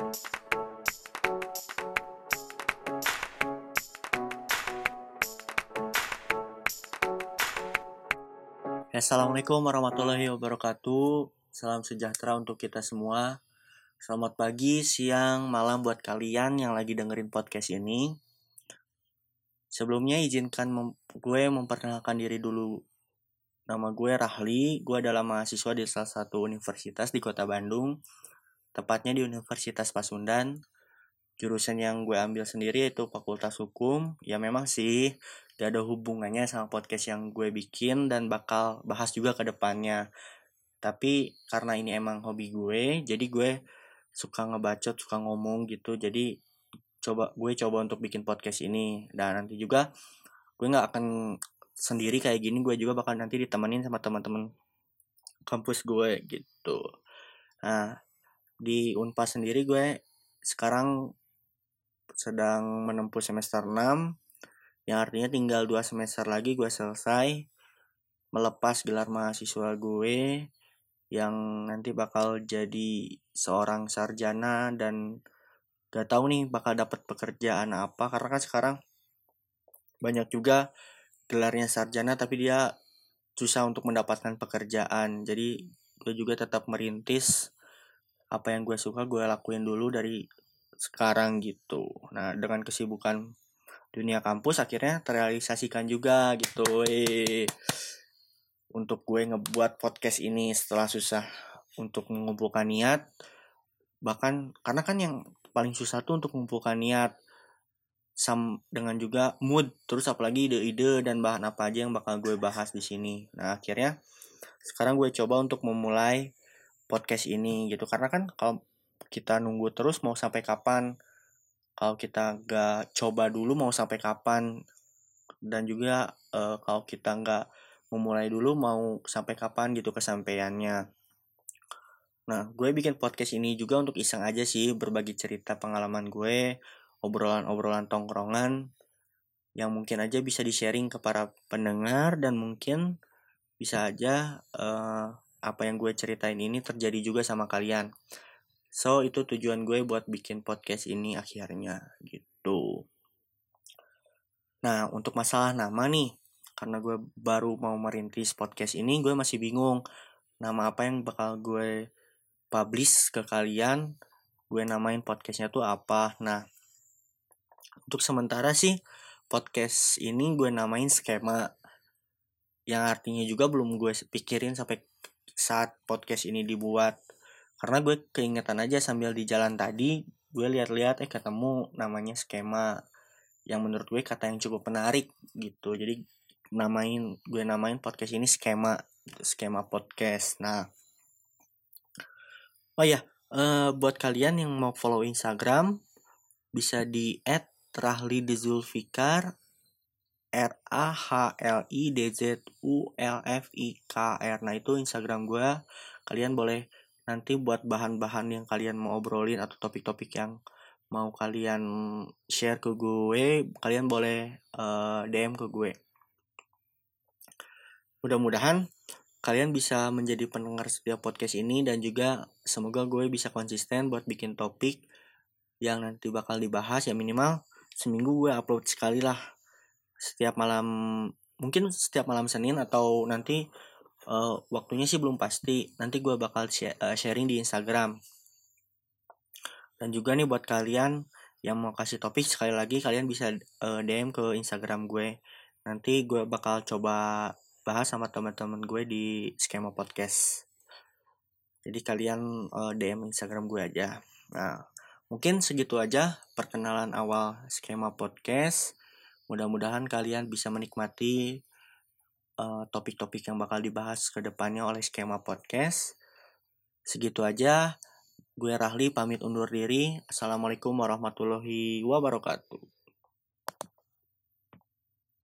Assalamualaikum warahmatullahi wabarakatuh. Salam sejahtera untuk kita semua. Selamat pagi, siang, malam buat kalian yang lagi dengerin podcast ini. Sebelumnya izinkan mem gue memperkenalkan diri dulu. Nama gue Rahli, gue adalah mahasiswa di salah satu universitas di kota Bandung, tepatnya di Universitas Pasundan. Jurusan yang gue ambil sendiri yaitu Fakultas Hukum. Ya memang sih gak ada hubungannya sama podcast yang gue bikin dan bakal bahas juga ke depannya. Tapi karena ini emang hobi gue, jadi gue suka ngebacot, suka ngomong gitu. Jadi coba gue coba untuk bikin podcast ini dan nanti juga gue nggak akan sendiri kayak gini gue juga bakal nanti ditemenin sama teman-teman kampus gue gitu nah di Unpas sendiri gue sekarang sedang menempuh semester 6 yang artinya tinggal dua semester lagi gue selesai melepas gelar mahasiswa gue yang nanti bakal jadi seorang sarjana dan gak tahu nih bakal dapat pekerjaan apa karena kan sekarang banyak juga gelarnya sarjana tapi dia susah untuk mendapatkan pekerjaan. Jadi gue juga tetap merintis apa yang gue suka gue lakuin dulu dari sekarang gitu. Nah dengan kesibukan dunia kampus akhirnya terrealisasikan juga gitu. Eh untuk gue ngebuat podcast ini setelah susah untuk mengumpulkan niat bahkan karena kan yang paling susah tuh untuk mengumpulkan niat sam dengan juga mood terus apalagi ide-ide dan bahan apa aja yang bakal gue bahas di sini. Nah akhirnya sekarang gue coba untuk memulai podcast ini gitu. Karena kan kalau kita nunggu terus mau sampai kapan kalau kita nggak coba dulu mau sampai kapan dan juga uh, kalau kita nggak memulai dulu mau sampai kapan gitu kesampaiannya. Nah gue bikin podcast ini juga untuk iseng aja sih berbagi cerita pengalaman gue obrolan-obrolan tongkrongan yang mungkin aja bisa di-sharing ke para pendengar dan mungkin bisa aja uh, apa yang gue ceritain ini terjadi juga sama kalian So itu tujuan gue buat bikin podcast ini akhirnya gitu. Nah untuk masalah nama nih, karena gue baru mau merintis podcast ini, gue masih bingung nama apa yang bakal gue publish ke kalian. Gue namain podcastnya tuh apa. Nah untuk sementara sih podcast ini gue namain skema yang artinya juga belum gue pikirin sampai saat podcast ini dibuat. Karena gue keingetan aja sambil di jalan tadi gue lihat-lihat eh ketemu namanya skema yang menurut gue kata yang cukup menarik gitu. Jadi namain gue namain podcast ini skema gitu, skema podcast. Nah oh ya uh, buat kalian yang mau follow Instagram bisa di Rahli Zulfikar R A H L I D Z U L F I K R. Nah itu Instagram gue kalian boleh nanti buat bahan-bahan yang kalian mau obrolin atau topik-topik yang mau kalian share ke gue kalian boleh uh, eh, DM ke gue. Mudah-mudahan kalian bisa menjadi pendengar setiap podcast ini dan juga semoga gue bisa konsisten buat bikin topik yang nanti bakal dibahas. Ya minimal seminggu gue upload sekali lah setiap malam mungkin setiap malam Senin atau nanti uh, waktunya sih belum pasti nanti gue bakal eh, sharing di Instagram. Dan juga nih buat kalian yang mau kasih topik sekali lagi kalian bisa uh, eh, DM ke Instagram gue. Nanti gue bakal coba bahas sama teman-teman gue di skema podcast. Jadi kalian uh, DM Instagram gue aja. Nah mungkin segitu aja perkenalan awal skema podcast mudah-mudahan kalian bisa menikmati Eh, topik-topik uh, yang bakal dibahas ke depannya oleh skema podcast. Segitu aja. Gue Rahli pamit undur diri. Assalamualaikum warahmatullahi wabarakatuh.